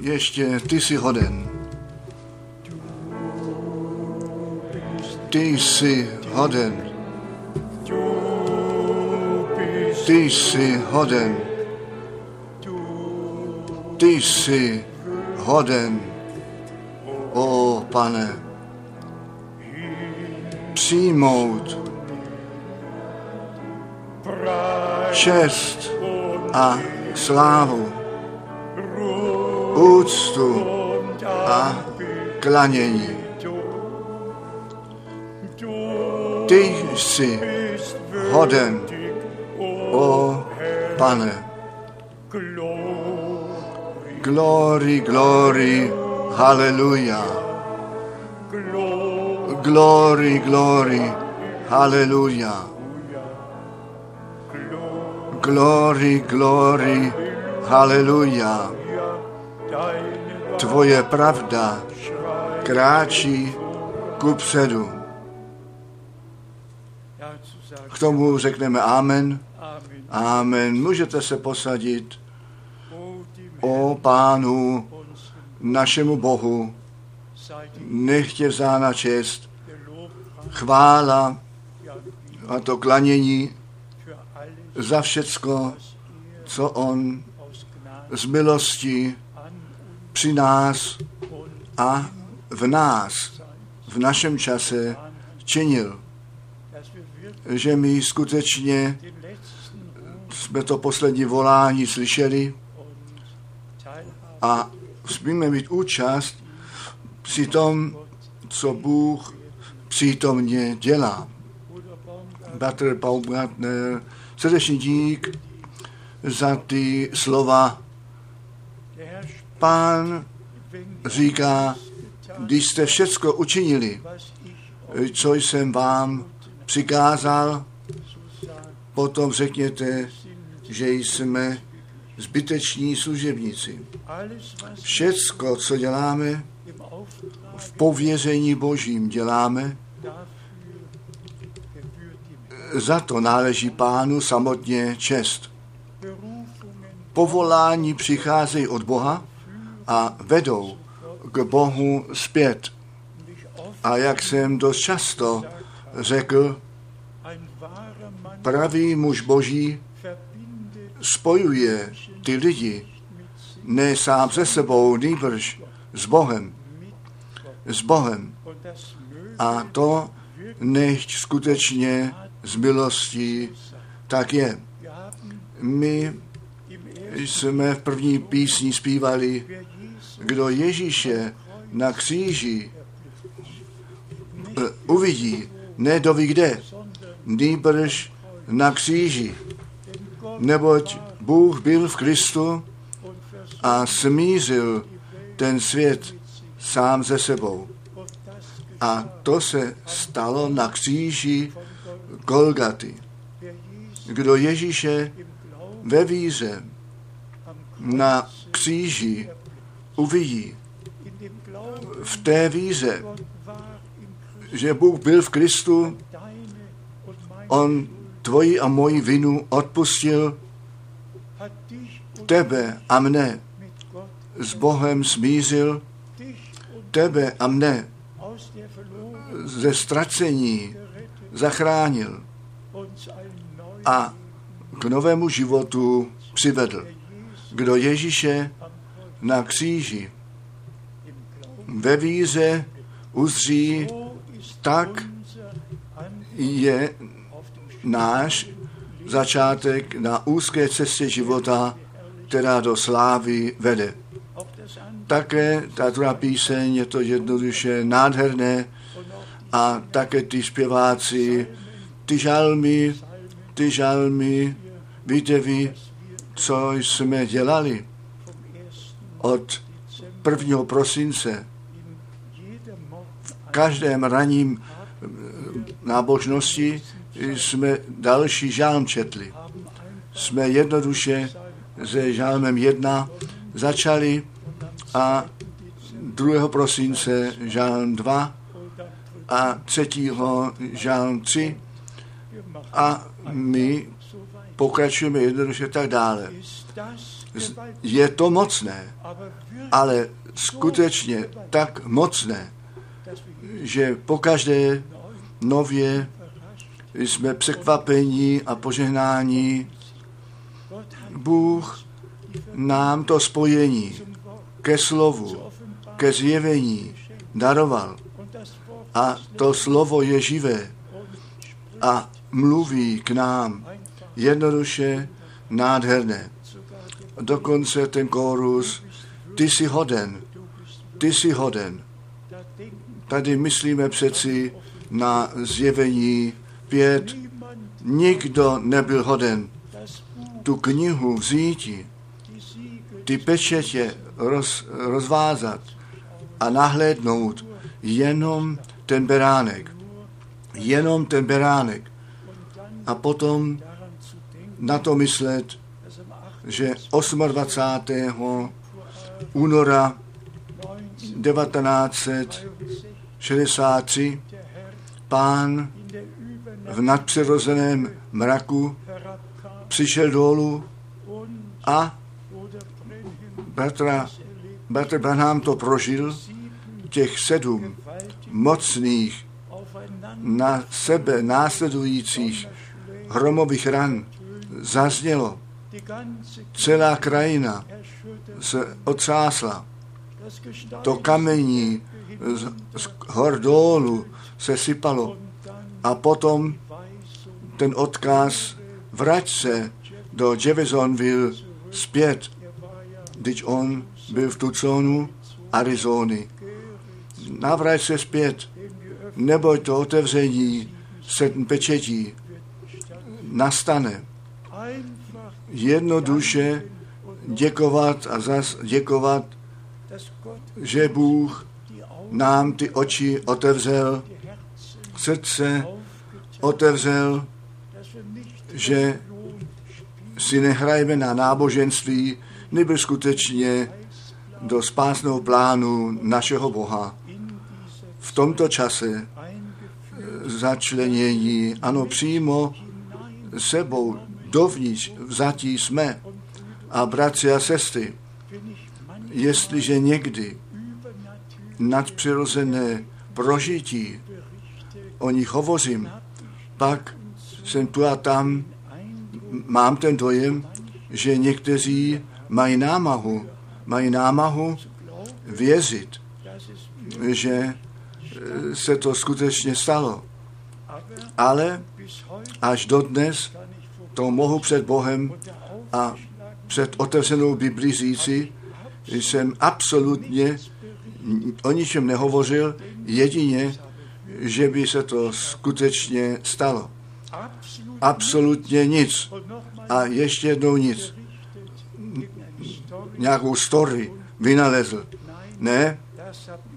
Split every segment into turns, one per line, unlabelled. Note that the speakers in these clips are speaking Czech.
Ještě ty jsi hoden. Ty jsi hoden. Ty jsi hoden. Ty jsi hoden, o pane, přijmout čest a slávu, úctu a klanění. Ty jsi hoden, o pane. Glory, glory, hallelujah. Glory, glory, hallelujah. Glory, glory, hallelujah. Tvoje pravda kráčí ku předu. K tomu řekneme amen. Amen. Můžete se posadit. O pánu, našemu Bohu, nechtě vzána čest, chvála a to klanění za všecko, co on z milosti při nás a v nás, v našem čase činil. Že my skutečně jsme to poslední volání slyšeli a smíme mít účast při tom, co Bůh přítomně dělá. Bratr Baumgartner, srdečný dík za ty slova. Pán říká, když jste všecko učinili, co jsem vám přikázal, potom řekněte, že jsme zbyteční služebníci. Všecko, co děláme, v pověření Božím děláme, za to náleží pánu samotně čest. Povolání přicházejí od Boha a vedou k Bohu zpět. A jak jsem dost často řekl, pravý muž Boží spojuje ty lidi ne sám se sebou, nýbrž s Bohem. S Bohem. A to nechť skutečně z milostí tak je. My jsme v první písni zpívali, kdo Ježíše na kříži eh, uvidí, ne doví kde, nýbrž na kříži. Neboť Bůh byl v Kristu a smířil ten svět sám ze sebou. A to se stalo na kříži Golgaty. Kdo Ježíše ve víře na kříži uvidí, v té víře, že Bůh byl v Kristu, On tvoji a moji vinu odpustil, tebe a mne. S Bohem smířil, tebe a mne. Ze ztracení zachránil a k novému životu přivedl. Kdo Ježíše na kříži ve víře uzří, tak je náš začátek na úzké cestě života, která do slávy vede. Také ta druhá píseň je to jednoduše nádherné a také ty zpěváci, ty žalmy, ty žalmy, víte vy, co jsme dělali od 1. prosince v každém raním nábožnosti jsme další žálm četli. Jsme jednoduše se žálmem 1 začali a 2. prosince žálm 2 a 3. žálm 3 a my pokračujeme jednoduše tak dále. Je to mocné, ale skutečně tak mocné, že pokaždé nově jsme překvapení a požehnání. Bůh nám to spojení ke slovu, ke zjevení daroval. A to slovo je živé a mluví k nám jednoduše nádherné. Dokonce ten kórus, ty jsi hoden, ty jsi hoden. Tady myslíme přeci na zjevení pět. Nikdo nebyl hoden tu knihu vzít, ty pečetě roz, rozvázat a nahlédnout jenom ten beránek. Jenom ten beránek. A potom na to myslet, že 28. února 1963 pán v nadpřirozeném mraku přišel dolů a bratra, bratr Branham to prožil, těch sedm mocných na sebe následujících hromových ran zaznělo. Celá krajina se otřásla. To kamení z, z hor dolů se sypalo. A potom ten odkaz vrať se do Jeffersonville zpět, když on byl v Tucsonu, Arizony. Navrať se zpět, neboť to otevření sedm pečetí nastane. Jednoduše děkovat a zas děkovat, že Bůh nám ty oči otevřel, srdce otevřel, že si nehrajeme na náboženství, nebo skutečně do spásného plánu našeho Boha. V tomto čase začlenění, ano, přímo sebou dovnitř vzatí jsme. A bratři a sestry, jestliže někdy nadpřirozené prožití, o nich hovořím, pak jsem tu a tam, mám ten dojem, že někteří mají námahu, mají námahu věřit, že e, se to skutečně stalo. Ale až dodnes to mohu před Bohem a před otevřenou Biblí říci, jsem absolutně o ničem nehovořil, jedině, že by se to skutečně stalo. Absolutně nic. A ještě jednou nic. Nějakou story vynalezl. Ne,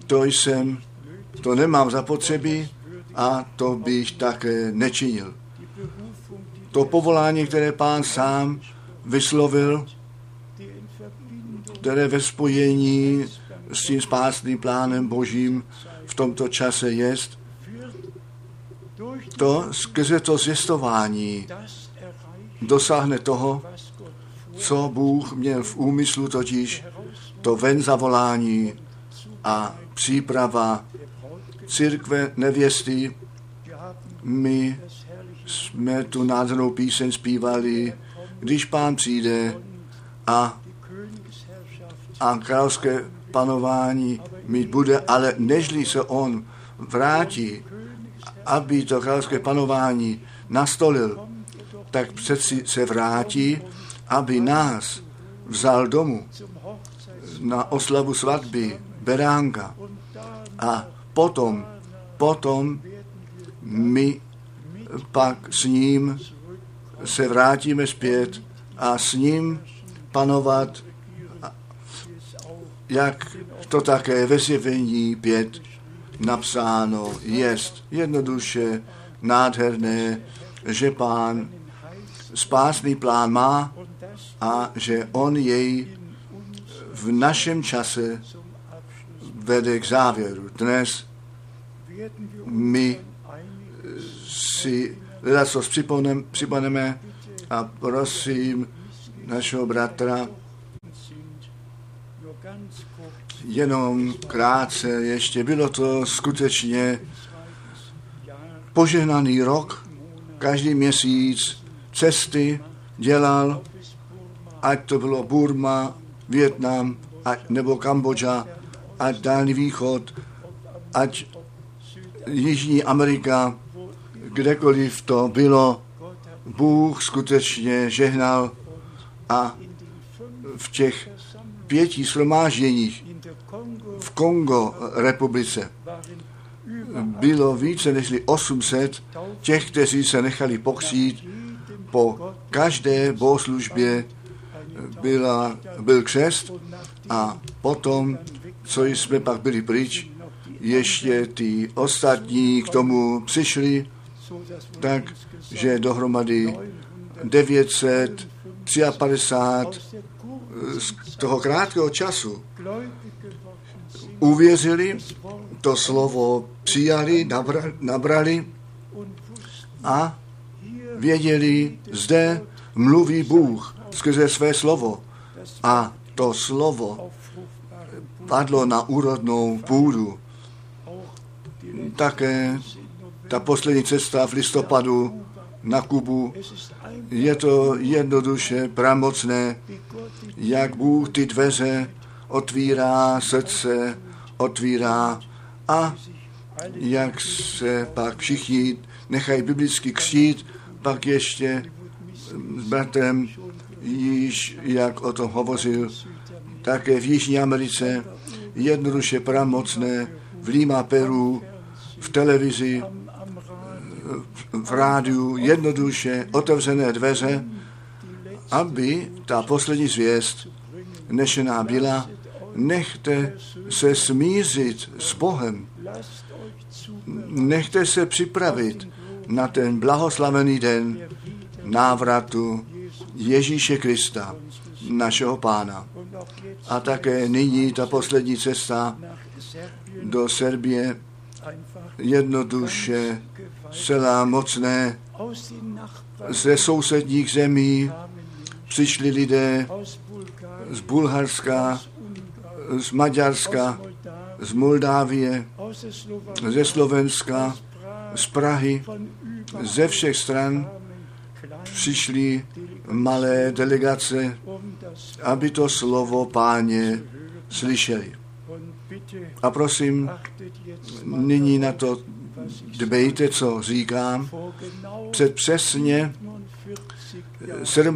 to jsem, to nemám zapotřebí a to bych také nečinil. To povolání, které pán sám vyslovil, které ve spojení s tím spásným plánem božím v tomto čase jest, to skrze to zjistování dosáhne toho, co Bůh měl v úmyslu, totiž to ven zavolání a příprava církve nevěsty. My jsme tu nádhernou píseň zpívali, když pán přijde a, a královské panování mít bude, ale nežli se on vrátí, aby to královské panování nastolil, tak přeci se vrátí, aby nás vzal domů na oslavu svatby Beránka. A potom, potom my pak s ním se vrátíme zpět a s ním panovat, jak to také ve zjevení pět napsáno jest. Jednoduše nádherné, že pán spásný plán má a že on jej v našem čase vede k závěru. Dnes my si ledacos připomeneme a prosím našeho bratra, Jenom krátce ještě. Bylo to skutečně požehnaný rok, každý měsíc cesty dělal, ať to bylo Burma, Větnam, ať, nebo Kambodža, ať Dálný východ, ať Jižní Amerika, kdekoliv to bylo, Bůh skutečně žehnal a v těch pěti shromážděních v Kongo republice bylo více než 800 těch, kteří se nechali pokřít po každé bohoslužbě. Byla, byl křest a potom, co jsme pak byli pryč, ještě ty ostatní k tomu přišli, tak, že dohromady 953 z toho krátkého času uvěřili, to slovo přijali, nabrali a věděli, zde mluví Bůh skrze své slovo. A to slovo padlo na úrodnou půdu. Také ta poslední cesta v listopadu na Kubu, je to jednoduše pramocné, jak Bůh ty dveře otvírá, srdce otvírá a jak se pak všichni nechají biblicky křít, pak ještě s bratrem již, jak o tom hovořil, také v Jižní Americe, jednoduše pramocné, v Lima, Peru, v televizi, v rádiu, jednoduše otevřené dveře, aby ta poslední zvěst nešená byla, nechte se smířit s Bohem, nechte se připravit na ten blahoslavený den návratu Ježíše Krista, našeho pána. A také nyní ta poslední cesta do Serbie jednoduše celá mocné ze sousedních zemí přišli lidé z Bulharska, z Maďarska, z Moldávie, ze Slovenska, z Prahy, ze všech stran přišli malé delegace, aby to slovo páně slyšeli. A prosím, nyní na to dbejte, co říkám. Před přesně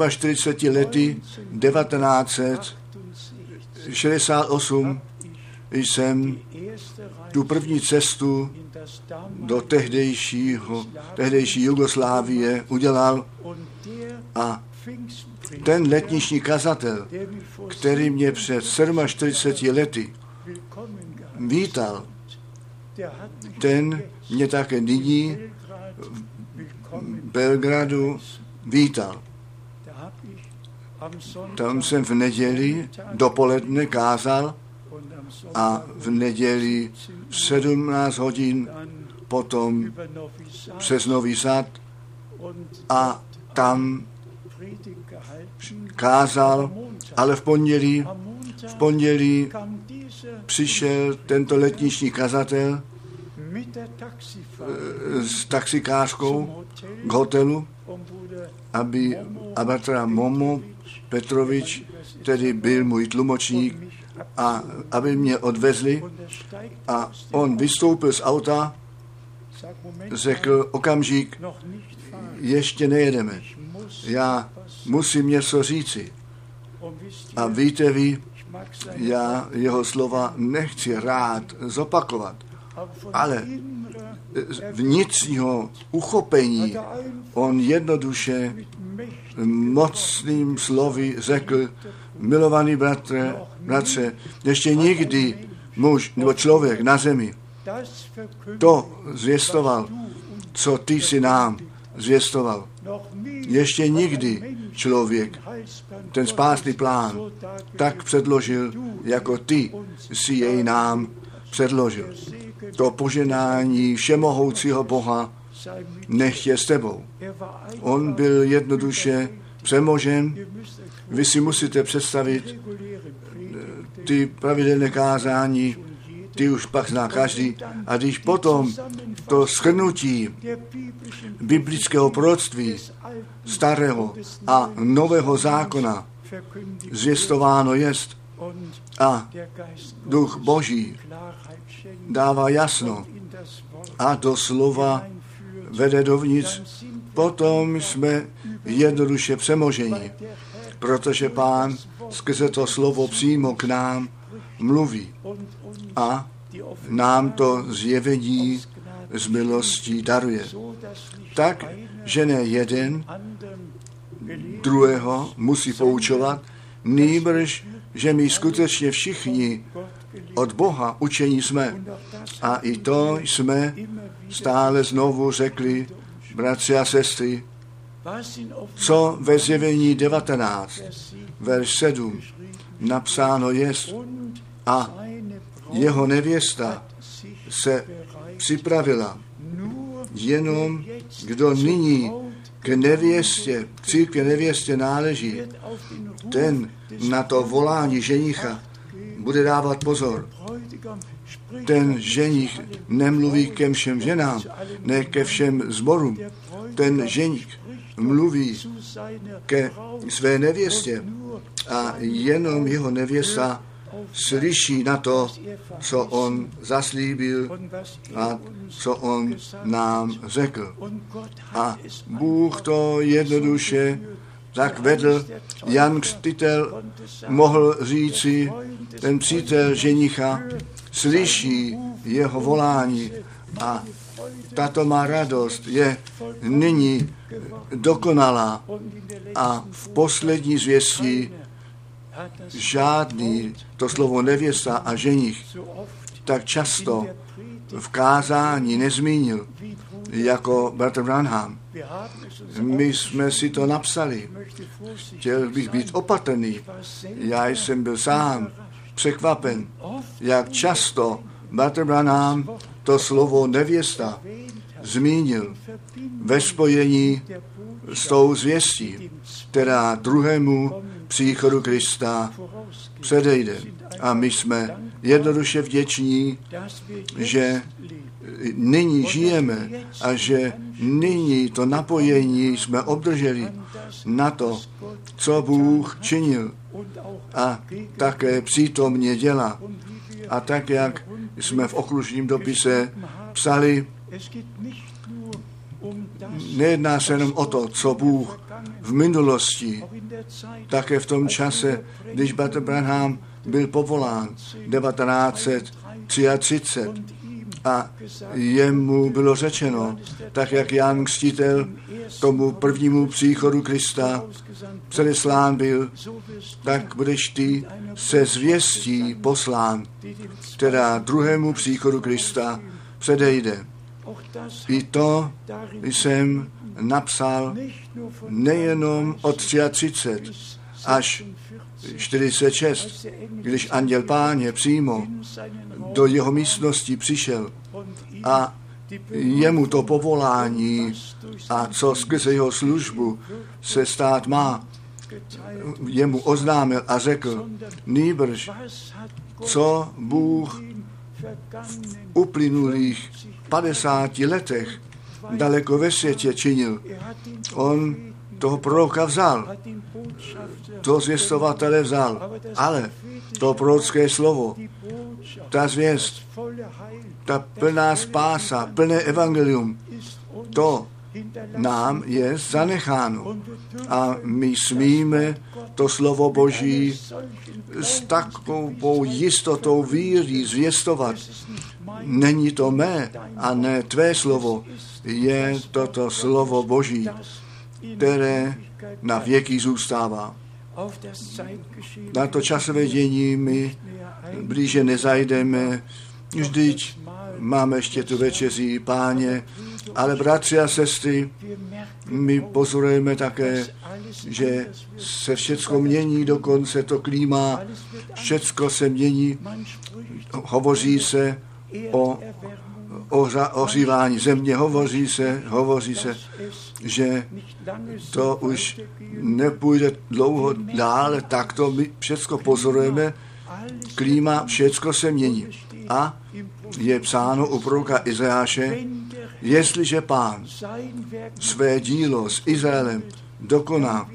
47 lety 1968 jsem tu první cestu do tehdejšího, tehdejší Jugoslávie udělal a ten letniční kazatel, který mě před 47 lety vítal, ten mě také nyní v Belgradu vítal. Tam jsem v neděli dopoledne kázal a v neděli v 17 hodin potom přes Nový Sad a tam kázal, ale v pondělí, v pondělí přišel tento letniční kazatel eh, s taxikářkou k hotelu, aby Abatra Momo Petrovič, tedy byl můj tlumočník, a aby mě odvezli a on vystoupil z auta, řekl okamžik, ještě nejedeme. Já musím něco říci. A víte vy, já jeho slova nechci rád zopakovat, ale vnitřního uchopení on jednoduše mocným slovy řekl, milovaný bratře, bratře, ještě nikdy muž nebo člověk na zemi to zvěstoval, co ty si nám zvěstoval. Ještě nikdy člověk ten spásný plán tak předložil, jako ty si jej nám předložil. To poženání všemohoucího Boha nech je s tebou. On byl jednoduše přemožen. Vy si musíte představit ty pravidelné kázání, ty už pak zná každý. A když potom to schrnutí biblického proroctví starého a nového zákona zvěstováno jest a duch Boží dává jasno a do slova vede dovnitř, potom jsme jednoduše přemoženi, protože pán skrze to slovo přímo k nám mluví a nám to zjevení z milostí daruje. Tak, že ne jeden druhého musí poučovat, nýbrž, že my skutečně všichni od Boha učení jsme. A i to jsme stále znovu řekli, bratři a sestry, co ve zjevení 19, verš 7 napsáno jest a jeho nevěsta se připravila. Jenom kdo nyní k nevěstě, k církvi nevěstě náleží, ten na to volání ženicha bude dávat pozor. Ten ženich nemluví ke všem ženám, ne ke všem zborům. Ten ženich mluví ke své nevěstě a jenom jeho nevěsta slyší na to, co on zaslíbil a co on nám řekl. A Bůh to jednoduše tak vedl. Jan Křtitel mohl říci, ten přítel ženicha slyší jeho volání a tato má radost je nyní dokonalá a v poslední zvěstí žádný to slovo nevěsta a ženich tak často v kázání nezmínil jako Bertram Branham. My jsme si to napsali. Chtěl bych být opatrný. Já jsem byl sám překvapen, jak často Bertram Branham to slovo nevěsta zmínil ve spojení s tou zvěstí, která druhému příchodu Krista předejde. A my jsme jednoduše vděční, že nyní žijeme a že nyní to napojení jsme obdrželi na to, co Bůh činil a také přítomně dělá. A tak, jak jsme v okružním dopise psali, nejedná se jenom o to, co Bůh v minulosti, také v tom čase, když Bater Branham byl povolán 1933 a jemu bylo řečeno, tak jak Jan Křtitel tomu prvnímu příchodu Krista předeslán byl, tak budeš ty se zvěstí poslán, která druhému příchodu Krista předejde. I to jsem napsal nejenom od 33 až 46, když anděl páně přímo do jeho místnosti přišel a jemu to povolání a co skrze jeho službu se stát má, jemu oznámil a řekl, nýbrž, co Bůh v uplynulých 50 letech daleko ve světě činil. On toho proroka vzal, to zvěstovatele vzal, ale to prorocké slovo, ta zvěst, ta plná spása, plné evangelium, to nám je zanecháno. A my smíme to slovo Boží s takovou jistotou víry zvěstovat. Není to mé a ne tvé slovo, je toto slovo Boží, které na věky zůstává. Na to časové dění my blíže nezajdeme, vždyť máme ještě tu večeří páně, ale bratři a sestry, my pozorujeme také, že se všecko mění, dokonce to klíma, všecko se mění, hovoří se o ohřívání země, hovoří se, hovoří se, že to už nepůjde dlouho dále, tak to my všechno pozorujeme, klíma, všecko se mění. A je psáno u proroka Izajáše, jestliže pán své dílo s Izraelem dokoná,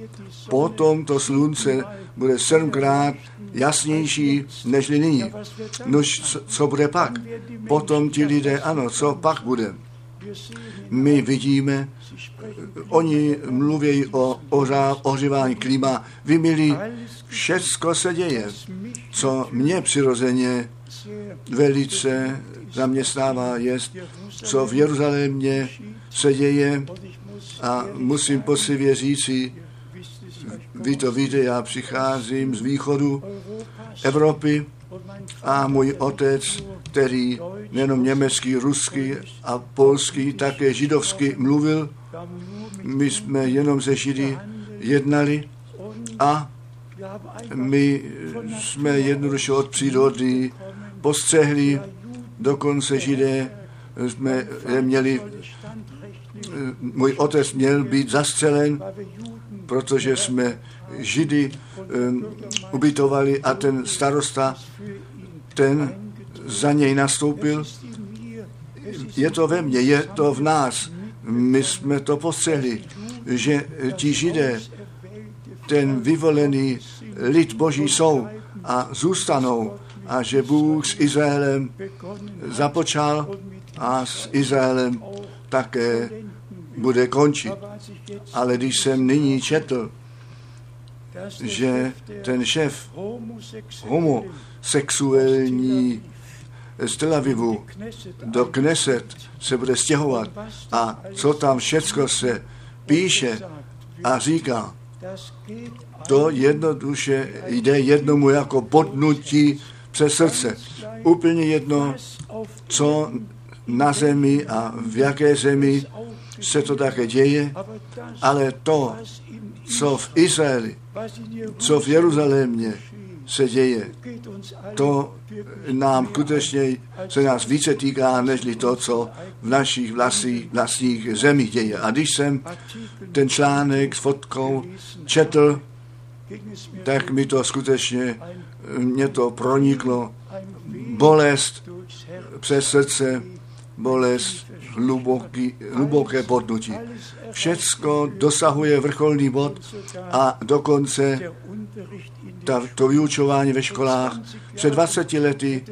potom to slunce bude sedmkrát jasnější než nyní. Nož co bude pak? Potom ti lidé, ano, co pak bude? My vidíme, oni mluví o ohřívání klima, vy milí, všecko se děje, co mě přirozeně velice zaměstnává, je, co v Jeruzalémě se děje a musím posivě říci, vy to víte, já přicházím z východu Evropy a můj otec, který nejenom německý, ruský a polský, také židovský mluvil, my jsme jenom ze Židy jednali a my jsme jednoduše od přírody postřehli, dokonce židé jsme měli, můj otec měl být zastřelen, protože jsme židy um, ubytovali a ten starosta, ten za něj nastoupil. Je to ve mně, je to v nás. My jsme to postřehli, že ti židé, ten vyvolený lid Boží jsou a zůstanou a že Bůh s Izraelem započal a s Izraelem také bude končit. Ale když jsem nyní četl, že ten šéf homosexuální z Tel Avivu do Kneset se bude stěhovat a co tam všecko se píše a říká, to jednoduše jde jednomu jako podnutí přes srdce. Úplně jedno, co na zemi a v jaké zemi se to také děje, ale to, co v Izraeli, co v Jeruzalémě se děje, to nám skutečně se nás více týká, než to, co v našich vlastních, vlastních zemích děje. A když jsem ten článek s fotkou četl, tak mi to skutečně, mě to proniklo. Bolest přes srdce, bolest, hluboký, hluboké podnutí. Všecko dosahuje vrcholný bod a dokonce ta, to vyučování ve školách. Před 20 lety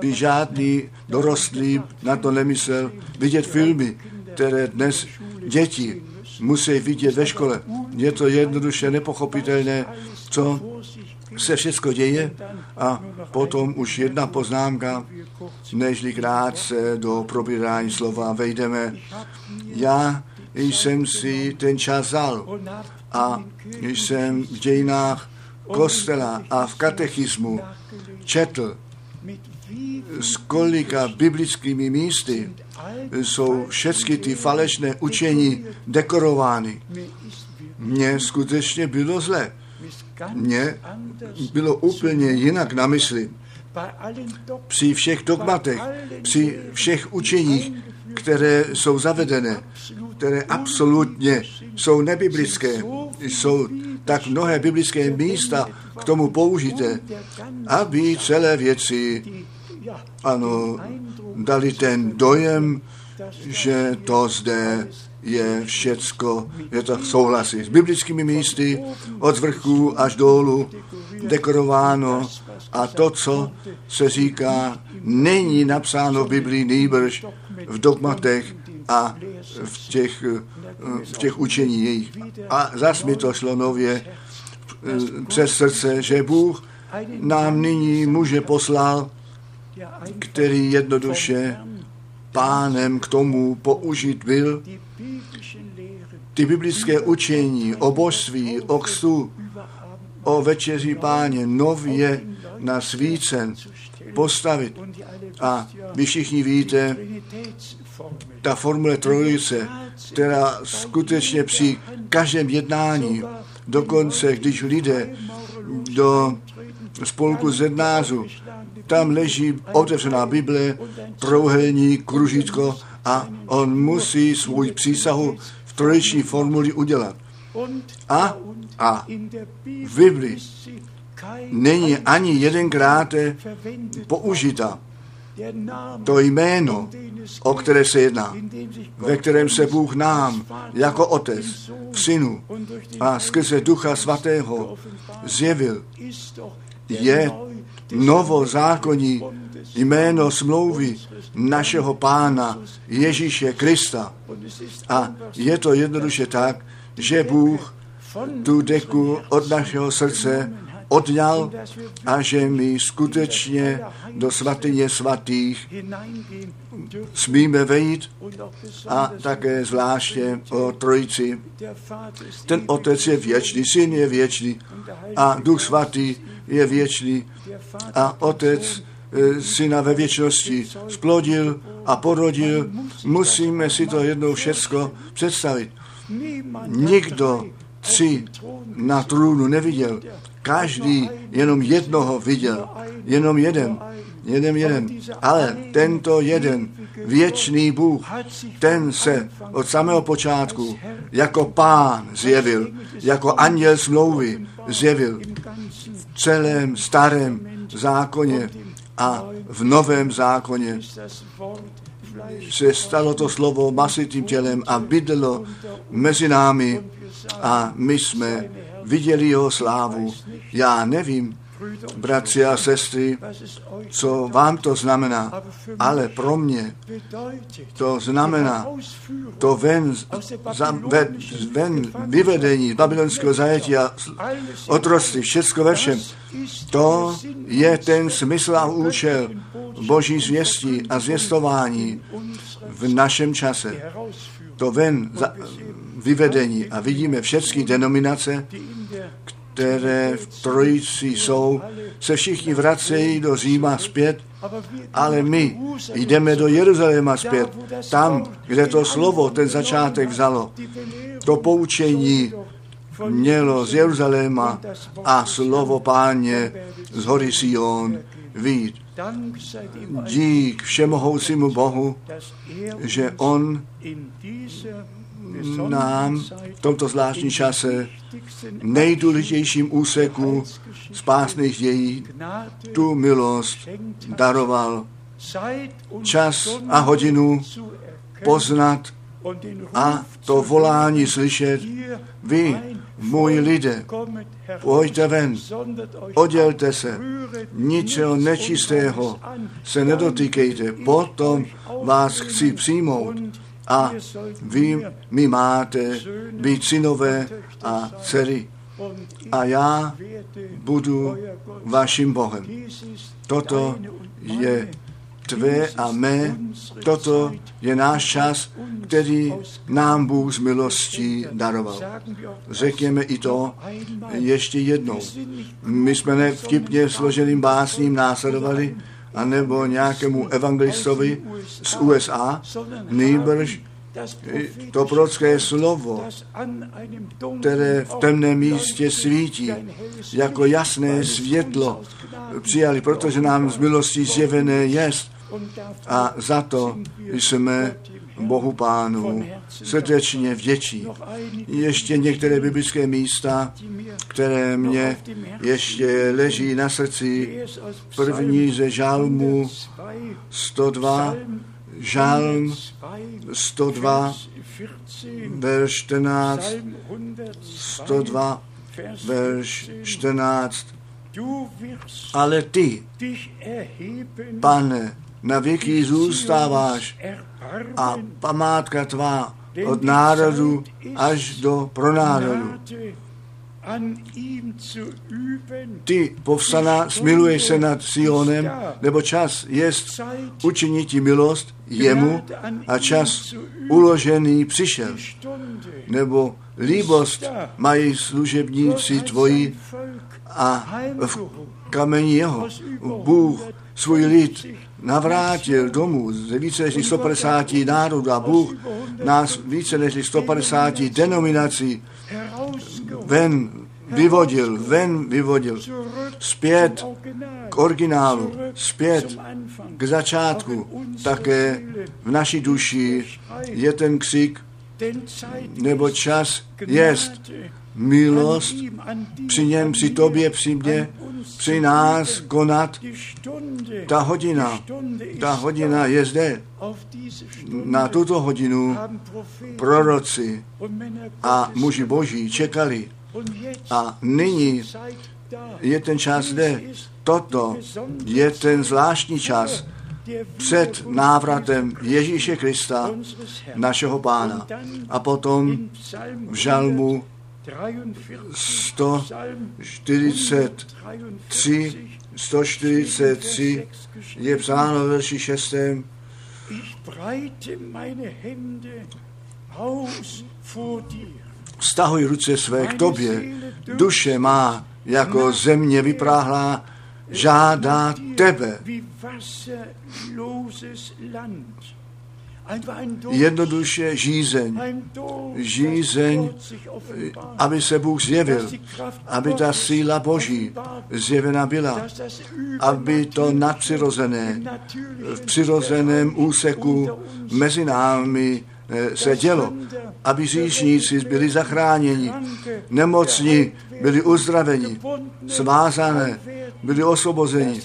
by žádný dorostlý na to nemyslel vidět filmy, které dnes děti musí vidět ve škole. Je to jednoduše nepochopitelné, co se všechno děje a potom už jedna poznámka, nežli krátce do probírání slova vejdeme. Já jsem si ten čas vzal a jsem v dějinách kostela a v katechismu četl, s kolika biblickými místy jsou všechny ty falešné učení dekorovány. Mně skutečně bylo zle. Mně bylo úplně jinak na mysli. Při všech dogmatech, při všech učeních, které jsou zavedené, které absolutně jsou nebiblické, jsou tak mnohé biblické místa k tomu použité, aby celé věci ano, dali ten dojem, že to zde je všecko, je to souhlasí s biblickými místy, od vrchu až dolů, dekorováno a to, co se říká, není napsáno v Biblii nýbrž v dogmatech a v těch, v těch učení jejich. A zas mi to šlo nově eh, přes srdce, že Bůh nám nyní muže poslal, který jednoduše pánem k tomu použít byl, ty biblické učení o božství, o kstu, o večeři páně nově na svícen postavit. A vy všichni víte, ta formule trojice, která skutečně při každém jednání, dokonce když lidé do spolku zednářů, tam leží otevřená Bible, trouhelník, kružítko a on musí svůj přísahu v trojiční formuli udělat. A, a v Biblii není ani jedenkrát použita. To jméno, o které se jedná, ve kterém se Bůh nám jako Otec v Synu a skrze Ducha Svatého zjevil, je novozákonní jméno smlouvy našeho Pána Ježíše Krista. A je to jednoduše tak, že Bůh tu deku od našeho srdce odňal a že my skutečně do svatyně svatých smíme vejít a také zvláště o trojici. Ten otec je věčný, syn je věčný a duch svatý je věčný a otec syna ve věčnosti splodil a porodil. Musíme si to jednou všecko představit. Nikdo tři na trůnu neviděl. Každý jenom jednoho viděl. Jenom jeden. Jeden, jeden. Ale tento jeden, věčný Bůh, ten se od samého počátku jako pán zjevil, jako anděl smlouvy zjevil v celém starém zákoně a v novém zákoně se stalo to slovo masitým tělem a bydlo mezi námi a my jsme viděli jeho slávu. Já nevím, bratři a sestry, co vám to znamená, ale pro mě to znamená to ven, za, ven, ven vyvedení babylonského zajetí a otroství, všecko ve všem. To je ten smysl a účel boží zvěstí a zvěstování v našem čase. To ven za, vyvedení a vidíme všechny denominace, které v trojici jsou, se všichni vracejí do Říma zpět, ale my jdeme do Jeruzaléma zpět, tam, kde to slovo, ten začátek vzalo. To poučení mělo z Jeruzaléma a slovo páně z hory Sion vít. Dík všemohoucímu Bohu, že On nám v tomto zvláštním čase nejdůležitějším úseku spásných dějí tu milost daroval čas a hodinu poznat a to volání slyšet. Vy, můj lidé, pojďte ven, oddělte se, ničeho nečistého se nedotýkejte, potom vás chci přijmout a vy mi máte být synové a dcery a já budu vaším Bohem. Toto je tvé a mé, toto je náš čas, který nám Bůh z milostí daroval. Řekněme i to ještě jednou. My jsme nevtipně složeným básním následovali, anebo nějakému evangelistovi z USA, nejbrž to prorocké slovo, které v temném místě svítí, jako jasné světlo přijali, protože nám z milostí zjevené jest. A za to jsme Bohu Pánu srdečně vděčí. Ještě některé biblické místa, které mě ještě leží na srdci. První ze žalmu 102, žalm 102, verš 14, 102, verš 14. Ale ty, pane, na věky zůstáváš a památka tvá od národu až do pronárodu. Ty, povstaná, smiluješ se nad Sionem, nebo čas jest učinit ti milost jemu a čas uložený přišel. Nebo líbost mají služebníci tvoji a v kameni jeho. Bůh svůj lid navrátil domů ze více než 150 národů a Bůh nás více než 150 denominací ven vyvodil, ven vyvodil, zpět k originálu, zpět k začátku. Také v naší duši je ten ksik, nebo čas jest milost při něm, při tobě, při mně, při nás konat. Ta hodina, ta hodina je zde. Na tuto hodinu proroci a muži boží čekali. A nyní je ten čas zde. Toto je ten zvláštní čas před návratem Ježíše Krista, našeho pána. A potom v žalmu 143, 143 je psáno ve verši 6. Stahuj ruce své k tobě, duše má jako země vypráhlá, žádá tebe. Jednoduše žízeň, žízeň, aby se Bůh zjevil, aby ta síla Boží zjevena byla, aby to nadpřirozené v přirozeném úseku mezi námi eh, se dělo, aby říšníci byli zachráněni, nemocní byli uzdraveni, svázané byli osvobozeni,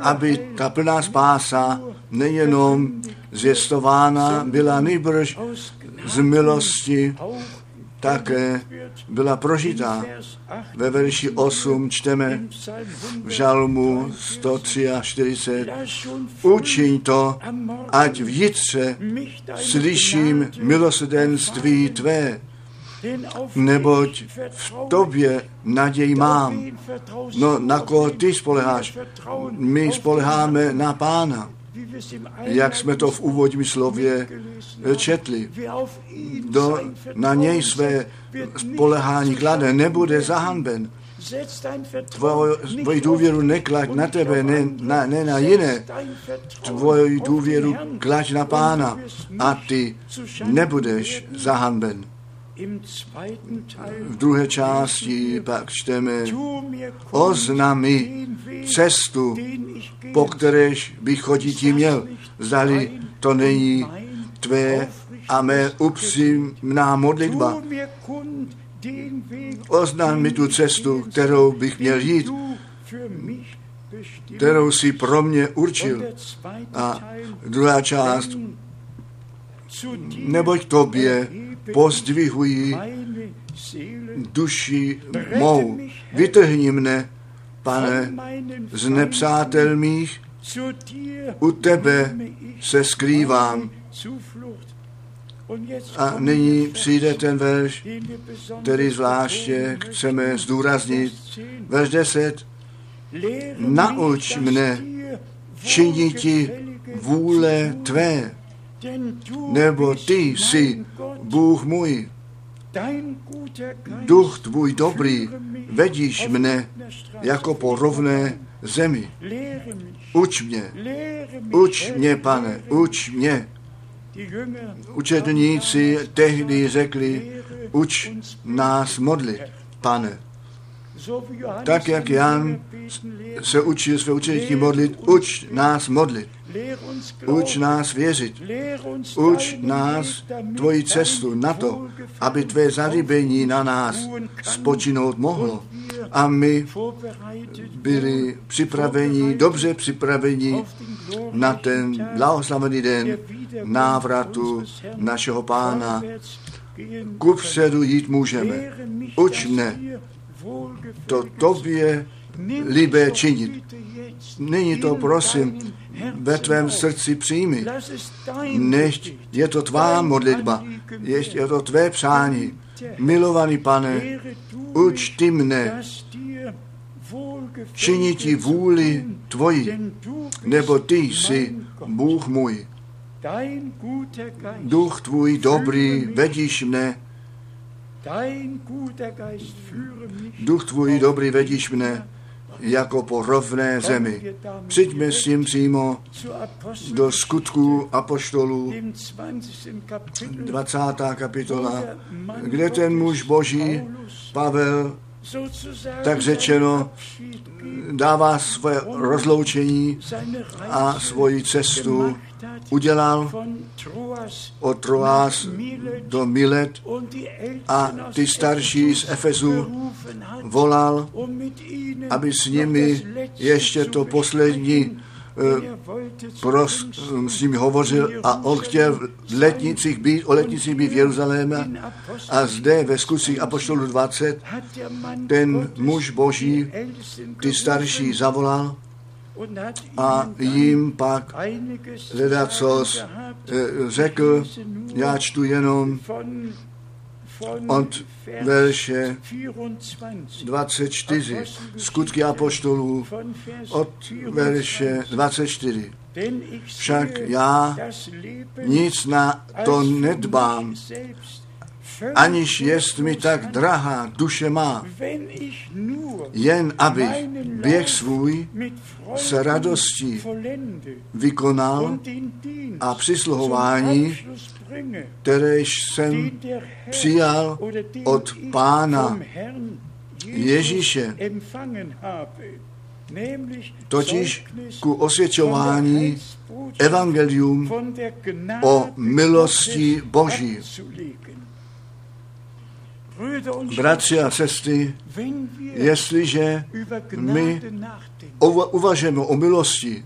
aby ta plná spása nejenom zvěstována byla nejbrž z milosti také byla prožitá. Ve verši 8 čteme v žalmu 143. Učiň to, ať v jitře slyším milosedenství tvé, neboť v tobě naději mám. No, na koho ty spoleháš? My spoleháme na pána jak jsme to v úvodním slově četli. Do, na něj své spolehání klade, nebude zahanben. Tvoji důvěru neklaď na tebe, ne na, ne na jiné. Tvoji důvěru klaď na pána a ty nebudeš zahanben. V druhé části pak čteme oznami cestu, po kteréž bych chodit měl. Zdali to není tvé a mé upřímná modlitba. Oznám mi tu cestu, kterou bych měl jít, kterou si pro mě určil. A druhá část, neboť tobě pozdvihuji duši mou. Vytrhni mne, pane, z nepřátel mých, u tebe se skrývám. A nyní přijde ten verš, který zvláště chceme zdůraznit. Verš 10. Nauč mne činiti vůle tvé, nebo ty jsi Bůh můj. Duch tvůj dobrý, vedíš mne jako po rovné zemi. Uč mě, uč mě, pane, uč mě. Učedníci tehdy řekli, uč nás modlit, pane. Tak, jak Jan se učil své učeníky modlit, uč nás modlit. Uč nás věřit. Uč nás tvoji cestu na to, aby tvé zarybení na nás spočinout mohlo. A my byli připraveni, dobře připraveni na ten blahoslavený den návratu našeho pána. Kupředu jít můžeme. Uč mne to tobě libé činit. Není to, prosím, ve tvém srdci přijmi. Nechť je to tvá modlitba, ještě je to tvé přání. Milovaný pane, uč ty mne, činiti vůli tvoji, nebo ty jsi Bůh můj. Duch tvůj dobrý, vedíš mne, Duch tvůj dobrý vedíš mne jako po rovné zemi. Přijďme s tím přímo do skutků apoštolů, 20. kapitola, kde ten muž boží, Pavel, tak řečeno, dává svoje rozloučení a svoji cestu udělal od Troas do Milet a ty starší z Efezu volal, aby s nimi ještě to poslední pros, s nimi hovořil a on chtěl v letnicích být, o letnicích být v Jeruzalémě. A zde ve skutcích Apoštolu 20 ten muž boží ty starší zavolal a jim pak ledacos řekl, já čtu jenom od verše 24, skutky apoštolů, od verše 24. Však já nic na to nedbám, aniž jest mi tak drahá duše má, jen aby běh svůj s radostí vykonal a přisluhování, které jsem přijal od Pána Ježíše, totiž ku osvědčování evangelium o milosti Boží. Bratři a sestry, jestliže my uvažujeme o milosti,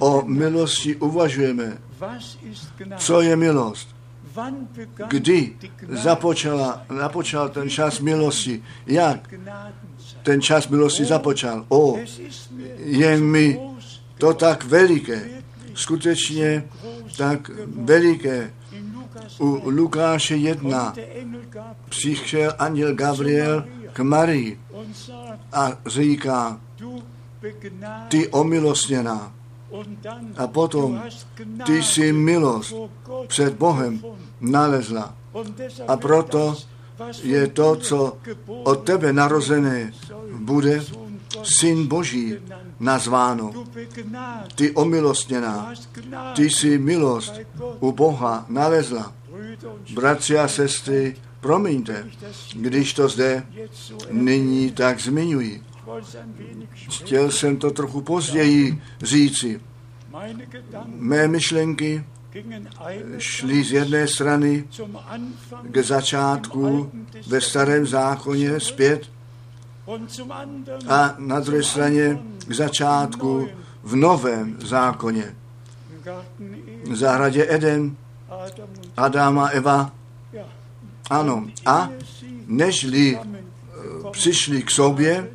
o milosti uvažujeme, co je milost, kdy započala, započal ten čas milosti, jak ten čas milosti započal. O, je mi to tak veliké, skutečně tak veliké. U Lukáše 1 přišel anděl Gabriel k Marii a říká, ty omilostněná. A potom ty jsi milost před Bohem nalezla. A proto je to, co od tebe narozené bude syn Boží nazváno. Ty omilostněná, ty jsi milost u Boha nalezla. Bratři a sestry, promiňte, když to zde nyní tak zmiňuji. Chtěl jsem to trochu později říci. Mé myšlenky šli z jedné strany k začátku ve starém zákoně zpět a na druhé straně k začátku v novém zákoně. V zahradě Eden, Adam a Eva, ano, a nežli přišli k sobě,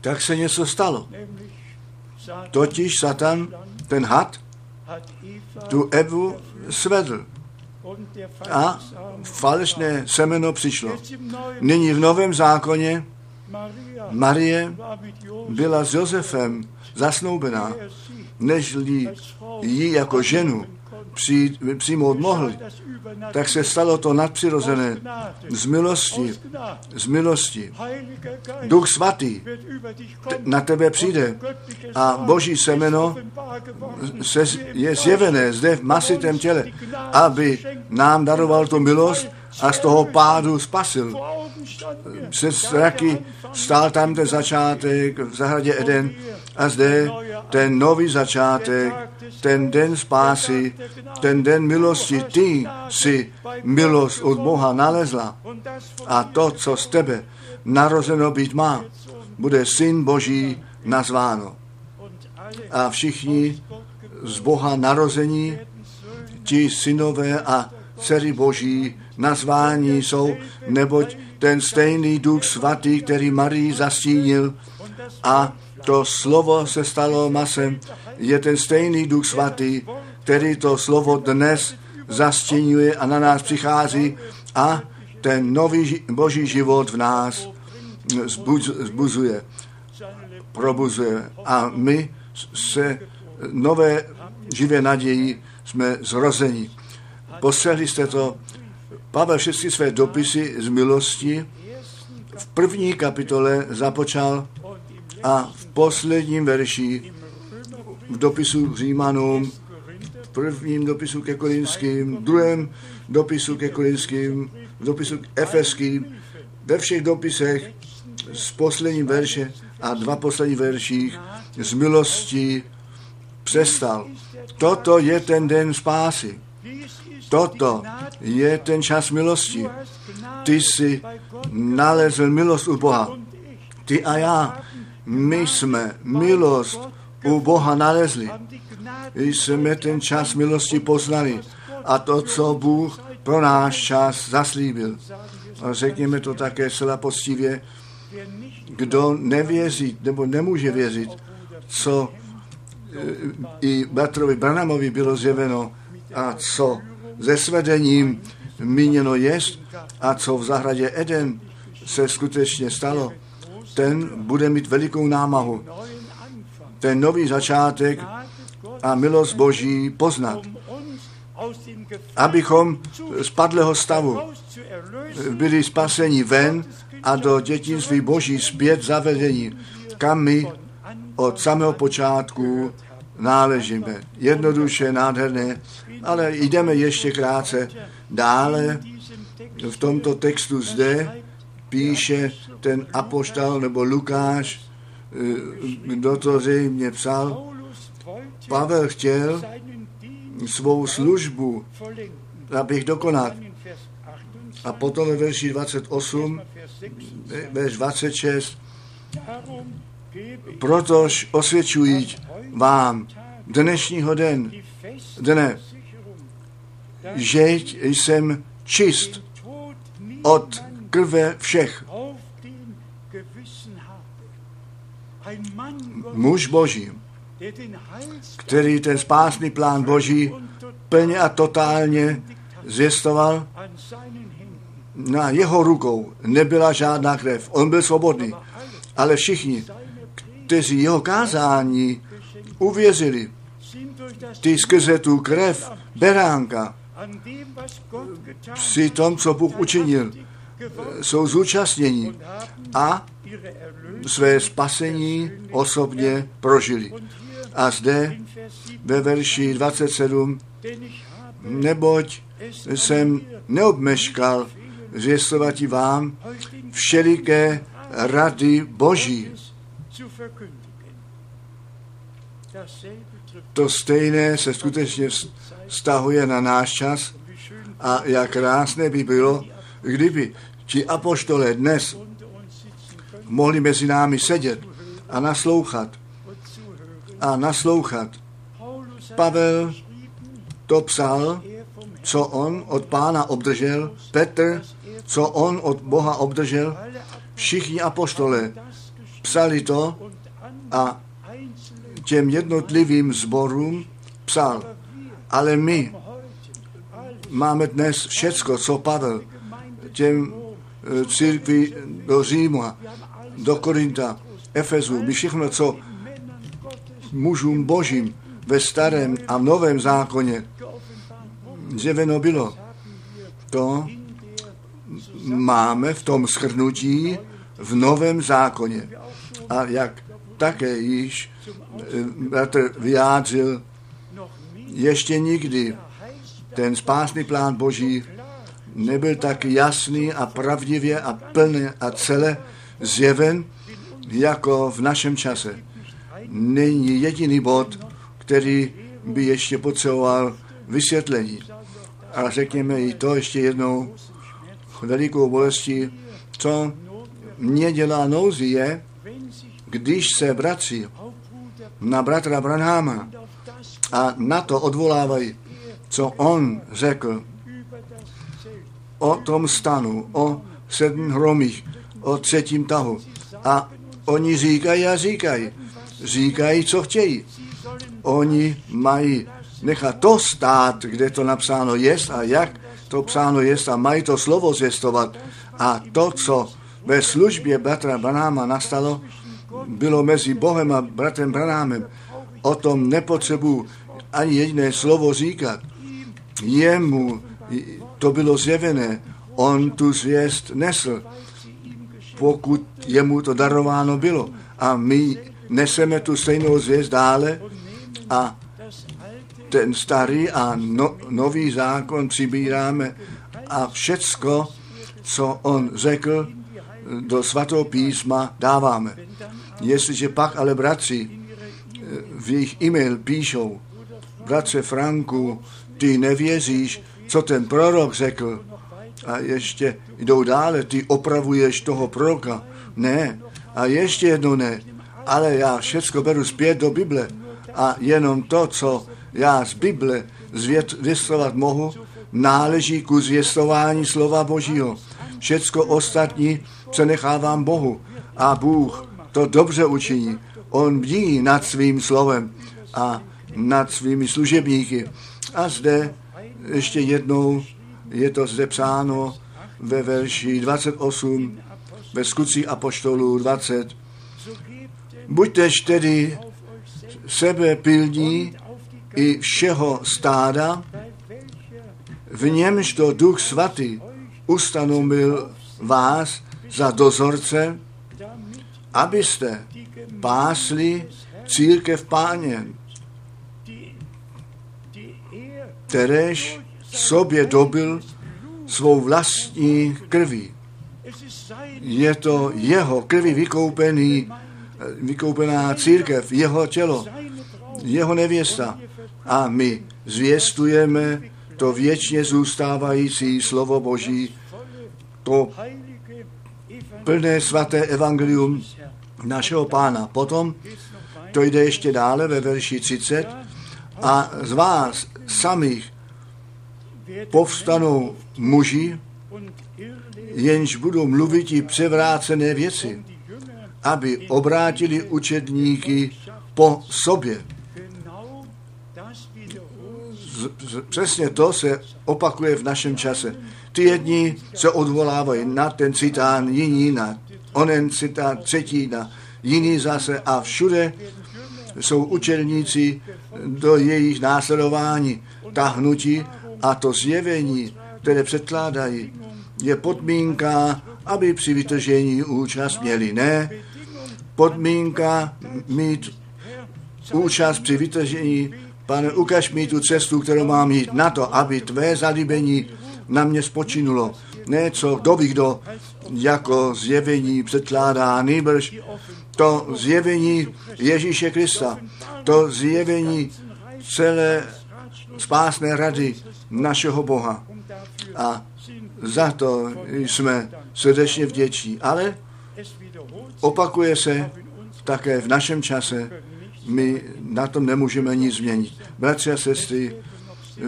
tak se něco stalo. Totiž Satan, ten had, tu Evu svedl. A falešné semeno přišlo. Nyní v Novém zákoně Marie byla s Josefem zasnoubená, než jí jako ženu přijmout mohli, tak se stalo to nadpřirozené z milosti, z milosti. Duch svatý na tebe přijde a boží semeno se je zjevené zde v masitém těle, aby nám daroval tu milost a z toho pádu spasil. Se zraky stál tam ten začátek v zahradě Eden a zde ten nový začátek, ten den spásy, ten den milosti, ty si milost od Boha nalezla. A to, co z tebe narozeno být má, bude syn Boží nazváno. A všichni z Boha narození, ti synové a dcery Boží nazvání jsou, neboť ten stejný duch svatý, který Marii zastínil a to slovo se stalo masem, je ten stejný duch svatý, který to slovo dnes zastínuje a na nás přichází a ten nový boží život v nás zbuzuje, probuzuje. A my se nové živé naději jsme zrození. Poslechli jste to, Pavel všechny své dopisy z milosti v první kapitole započal a v posledním verši v dopisu Římanům, v prvním dopisu ke Korinským, v druhém dopisu ke Korinským, v dopisu k Efeským, ve všech dopisech z poslední verše a dva poslední verších z milosti přestal. Toto je ten den spásy. Toto je ten čas milosti. Ty jsi nalezl milost u Boha. Ty a já, my jsme milost u Boha nalezli. Jsme ten čas milosti poznali. A to, co Bůh pro náš čas zaslíbil. A řekněme to také zcela postivě, kdo nevěří nebo nemůže věřit, co e, i Batrovi Branamovi bylo zjeveno a co se svedením míněno jest a co v zahradě Eden se skutečně stalo, ten bude mít velikou námahu. Ten nový začátek a milost Boží poznat. Abychom z padlého stavu byli spaseni ven a do dětinství Boží zpět zavedení, kam my od samého počátku náležíme. Jednoduše, nádherné, ale jdeme ještě krátce dále. V tomto textu zde píše ten apoštol nebo Lukáš, eh, kdo to zřejmě psal. Pavel chtěl svou službu, abych dokonat. A potom ve verši 28, verš 26, protož osvědčují vám dnešního den, dne, že jsem čist od krve všech. Muž Boží, který ten spásný plán Boží plně a totálně zjistoval, na jeho rukou nebyla žádná krev. On byl svobodný, ale všichni, kteří jeho kázání uvěřili, ty skrze tu krev beránka při tom, co Bůh učinil, jsou zúčastnění a své spasení osobně prožili. A zde ve verši 27, neboť jsem neobmeškal zvěstovat vám všeliké rady Boží. To stejné se skutečně vztahuje na náš čas a jak krásné by bylo, kdyby ti apoštole dnes mohli mezi námi sedět a naslouchat. A naslouchat. Pavel to psal, co on od pána obdržel, Petr, co on od Boha obdržel, všichni apoštole psali to a těm jednotlivým zborům psal. Ale my máme dnes všecko, co Pavel těm e, církvi do Říma, do Korinta, Efezu, my všechno, co mužům božím ve starém a novém zákoně zjeveno bylo, to máme v tom schrnutí v novém zákoně. A jak také již e, bratr vyjádřil, ještě nikdy ten spásný plán Boží nebyl tak jasný a pravdivě a plný a celé zjeven, jako v našem čase. Není jediný bod, který by ještě potřeboval vysvětlení. A řekněme i to ještě jednou velikou bolestí, co mě dělá nouzi je, když se bratři na bratra Branháma a na to odvolávají, co on řekl o tom stanu, o sedm hromích, o třetím tahu. A oni říkají a říkají. Říkají, co chtějí. Oni mají nechat to stát, kde to napsáno jest a jak to psáno jest a mají to slovo zjistovat. A to, co ve službě bratra Branáma nastalo, bylo mezi Bohem a bratrem Branámem. O tom nepotřebuji ani jediné slovo říkat. Jemu to bylo zjevené. On tu zvěst nesl, pokud jemu to darováno bylo. A my neseme tu stejnou zvěst dále a ten starý a no, nový zákon přibíráme a všecko, co on řekl, do svatého písma dáváme. Jestliže pak ale bratři eh, v jejich e-mail píšou, bratře Franku, ty nevěříš, co ten prorok řekl, a ještě jdou dále, ty opravuješ toho proroka. Ne, a ještě jedno ne, ale já všecko beru zpět do Bible a jenom to, co já z Bible zvěstovat mohu, náleží ku zvěstování slova Božího. Všecko ostatní přenechávám Bohu a Bůh to dobře učiní. On bdí nad svým slovem a nad svými služebníky. A zde ještě jednou je to zde psáno ve verši 28 ve skutcích Apoštolů 20. Buďtež tedy sebe pilní i všeho stáda, v němž to Duch Svatý ustanovil vás za dozorce, abyste pásli církev páně, kteréž sobě dobil svou vlastní krví. Je to jeho krví vykoupený, vykoupená církev, jeho tělo, jeho nevěsta. A my zvěstujeme to věčně zůstávající slovo Boží, to plné svaté evangelium našeho pána. Potom to jde ještě dále ve verši 30 a z vás samých povstanou muži, jenž budou mluvit i převrácené věci, aby obrátili učedníky po sobě. Z, přesně to se opakuje v našem čase. Ty jedni se odvolávají na ten citán, jiní na onen citán, třetí na jiný zase a všude jsou učelníci do jejich následování tahnutí a to zjevení, které předkládají, je podmínka, aby při vytržení účast měli. Ne, podmínka mít účast při vytržení, pane, ukaž mi tu cestu, kterou mám jít na to, aby tvé zalíbení na mě spočinulo. Ne, co kdo by kdo jako zjevení předkládá, nejbrž to zjevení Ježíše Krista, to zjevení celé spásné rady našeho Boha. A za to jsme srdečně vděční. Ale opakuje se také v našem čase, my na tom nemůžeme nic změnit. Bratři a sestry,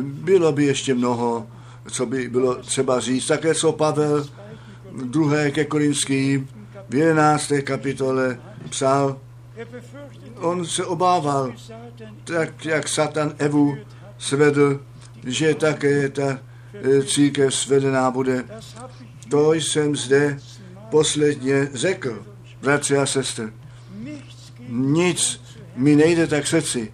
bylo by ještě mnoho, co by bylo třeba říct. Také co Pavel druhé ke Korinským v 11. kapitole psal, on se obával, tak jak Satan Evu svedl, že také ta e, církev svedená bude. To jsem zde posledně řekl, bratři a sestry. Nic mi nejde tak srdci,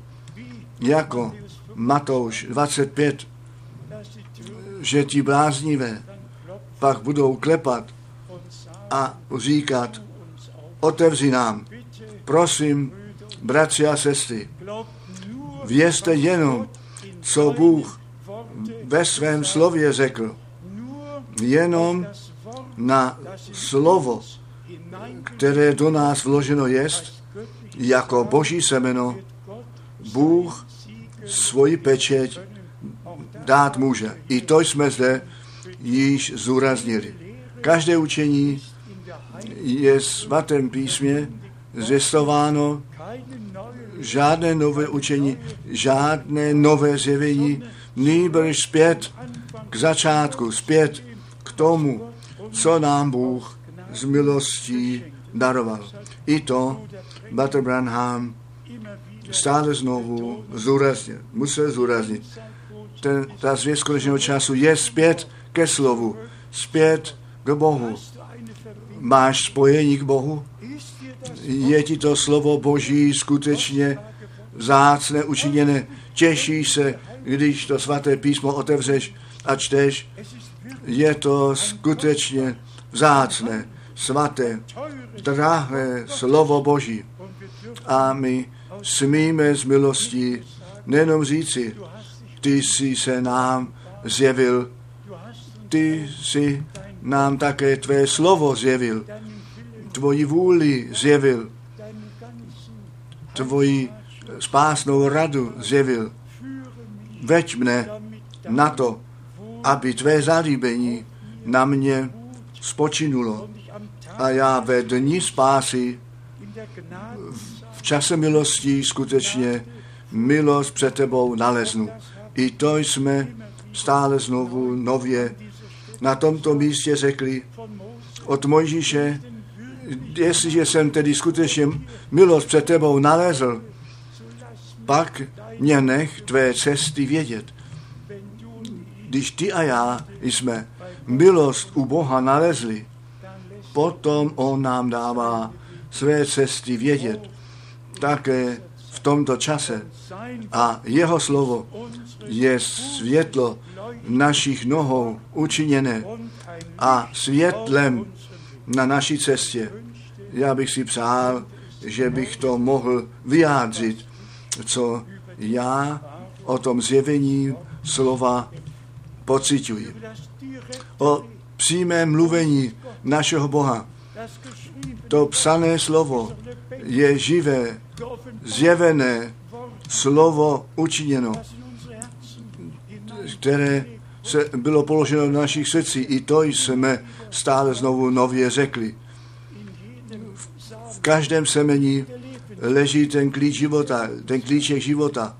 jako Matouš 25, že ti bláznivé pak budou klepat a říkat, otevři nám, prosím, bratři a sestry, věřte jenom, co Bůh ve svém slově řekl. Jenom na slovo, které do nás vloženo jest, jako boží semeno, Bůh svoji pečeť dát může. I to jsme zde již zúraznili. Každé učení je v svatém písmě zvěstováno žádné nové učení, žádné nové zjevení, nýbrž zpět k začátku, zpět k tomu, co nám Bůh z milostí daroval. I to Bater Branham stále znovu zúraznil, musel zúraznit. Ten, ta zvěst konečného času je zpět ke slovu, zpět k Bohu. Máš spojení k Bohu? Je ti to slovo Boží skutečně zácné učiněné? Těšíš se, když to svaté písmo otevřeš a čteš? Je to skutečně vzácné, svaté, drahé slovo Boží. A my smíme z milostí nejenom říci, ty jsi se nám zjevil, ty jsi nám také tvé slovo zjevil. tvoji vůli zjevil, tvoji spásnou radu zjevil. Veď mne na to, aby tvé zalíbení na mě spočinulo a já ve dni spásy v čase milosti skutečně milost před tebou naleznu. I to jsme stále znovu nově na tomto místě řekli od Mojžíše, jestliže jsem tedy skutečně milost před tebou nalezl, pak mě nech tvé cesty vědět. Když ty a já jsme milost u Boha nalezli, potom on nám dává své cesty vědět. Také v tomto čase. A jeho slovo je světlo našich nohou učiněné a světlem na naší cestě. Já bych si přál, že bych to mohl vyjádřit, co já o tom zjevení slova pocituji. O přímém mluvení našeho Boha. To psané slovo je živé, zjevené slovo učiněno, které se bylo položeno do našich srdcí. I to jsme stále znovu nově řekli. V každém semení leží ten klíč života, ten klíček života.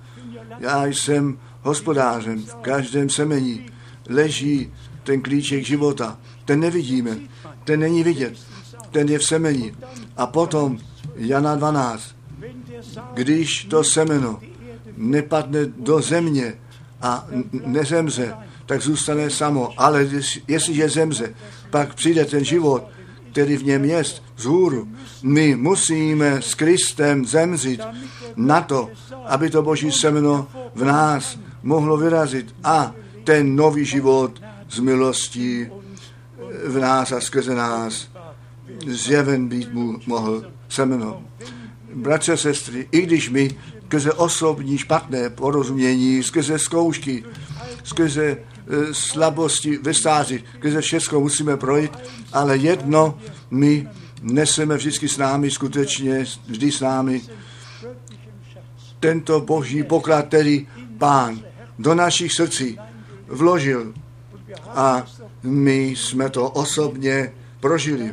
Já jsem hospodářem. V každém semení leží ten klíček života. Ten nevidíme, ten není vidět, ten je v semení. A potom Jana 12,
Wenn der Samen
když to semeno nepadne do země a nezemře, tak zůstane samo. Ale jestliže zemře, pak přijde ten život, který v něm je, z hůru. My musíme s Kristem zemřít na to, aby to boží semeno v nás mohlo vyrazit a ten nový život z milostí v nás a skrze nás zjeven být mu mohl semeno. Bratře, sestry, i když my skrze osobní špatné porozumění, skrze zkoušky, skrze e, slabosti ve stáří, skrze všechno musíme projít, ale jedno my neseme vždycky s námi, skutečně vždy s námi, tento boží poklad, který pán do našich srdcí vložil. A my jsme to osobně prožili,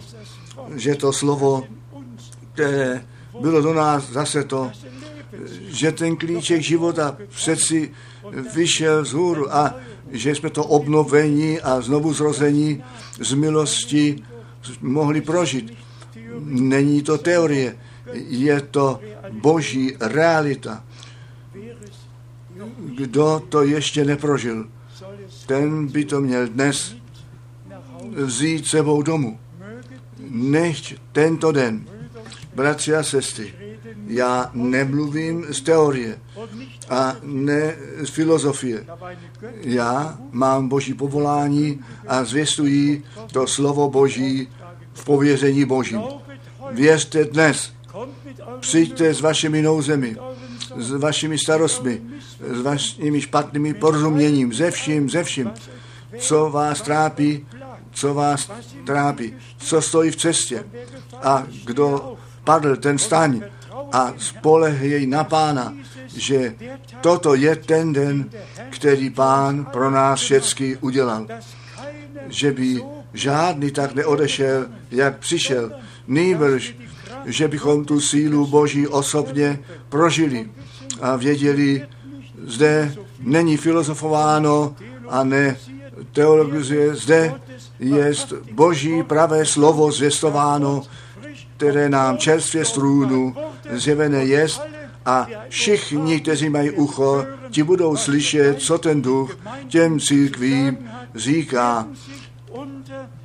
že to slovo, které bylo do nás zase to, že ten klíček života přeci vyšel z hůru a že jsme to obnovení a znovu zrození z milosti mohli prožít. Není to teorie, je to boží realita. Kdo to ještě neprožil, ten by to měl dnes vzít sebou domů. Nechť tento den, bratři a sestry, já nemluvím z teorie a ne z filozofie. Já mám boží povolání a zvěstuji to slovo boží v pověření božím. Věřte dnes, přijďte s vašimi nouzemi, s vašimi starostmi, s vašimi špatnými porozuměním, ze vším, ze vším, co vás trápí, co vás trápí, co stojí v cestě. A kdo padl, ten staň a spolehej na pána, že toto je ten den, který pán pro nás všechny udělal. Že by žádný tak neodešel, jak přišel. Nýbrž, že bychom tu sílu Boží osobně prožili a věděli, zde není filozofováno a ne teologie, zde je Boží pravé slovo zvěstováno, které nám čerstvě z trůnu zjevené jest a všichni, kteří mají ucho, ti budou slyšet, co ten duch těm církvím říká.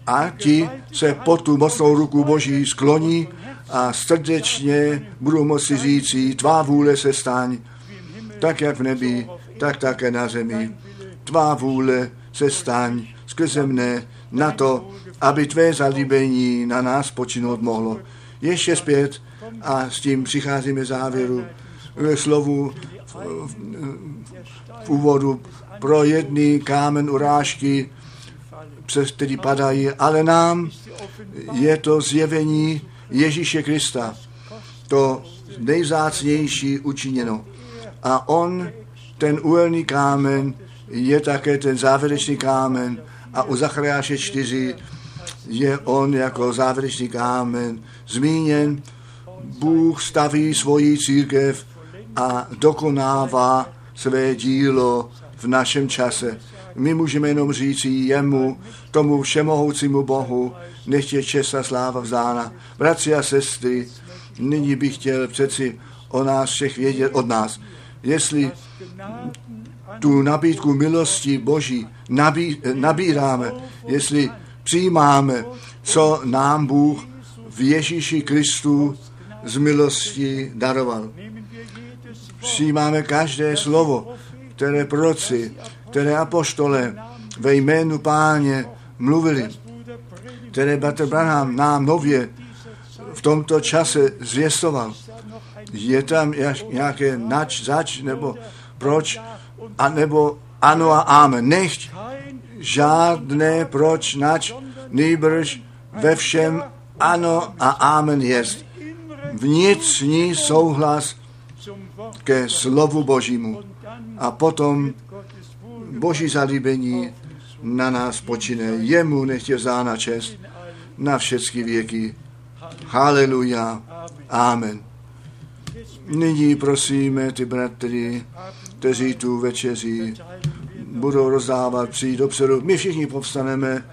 A ti se pod tu mocnou ruku Boží skloní a srdečně budou moci říci, tvá vůle se staň, tak jak v nebi, tak také na zemi. Tvá vůle se staň skrze mne na to, aby tvé zalíbení na nás počinout mohlo. Ještě zpět a s tím přicházíme závěru ve slovu v, v, v úvodu pro jedný kámen urážky, přes který padají, ale nám je to zjevení Ježíše Krista, to nejvzácnější učiněno. A on, ten úhelný kámen, je také ten závěrečný kámen a u Zachariáše 4 je on jako závěrečný kámen zmíněn. Bůh staví svoji církev a dokonává své dílo v našem čase. My můžeme jenom říct jemu, tomu všemohoucímu Bohu, nech je a sláva vzána. Bratři a sestry, nyní bych chtěl přeci o nás všech vědět od nás. Jestli tu nabídku milosti Boží nabí, nabíráme, jestli přijímáme, co nám Bůh v Ježíši Kristu z milosti daroval. Přijímáme každé slovo, které proroci, které apoštole ve jménu páně mluvili, které Bratr Branham nám nově v tomto čase zvěstoval. Je tam nějaké nač, zač, nebo proč, a nebo ano a amen. Nechť žádné proč, nač, nejbrž ve všem ano a amen jest. Vnitřní souhlas ke slovu Božímu. A potom Boží zalíbení na nás počine. Jemu nechtě vzána čest na všechny věky. Haleluja. Amen. Nyní prosíme ty bratry, kteří tu večeří budou rozdávat, přijít dopředu. My všichni povstaneme,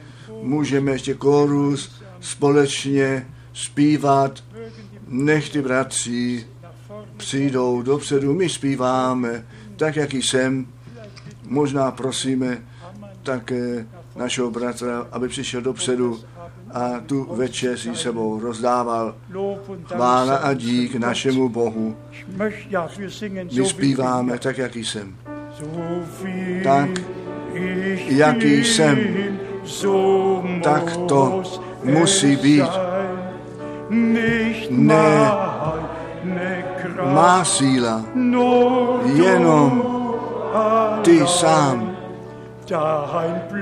můžeme ještě kórus společně zpívat. Nech ty bratři přijdou dopředu, my zpíváme, tak jak jsem. Možná prosíme také našeho bratra, aby přišel dopředu a tu večeři sebou rozdával. Chvála a dík našemu Bohu. My zpíváme tak, jaký jsem. Tak, jaký jsem, tak to musí být. Ne má síla, jenom ty sám.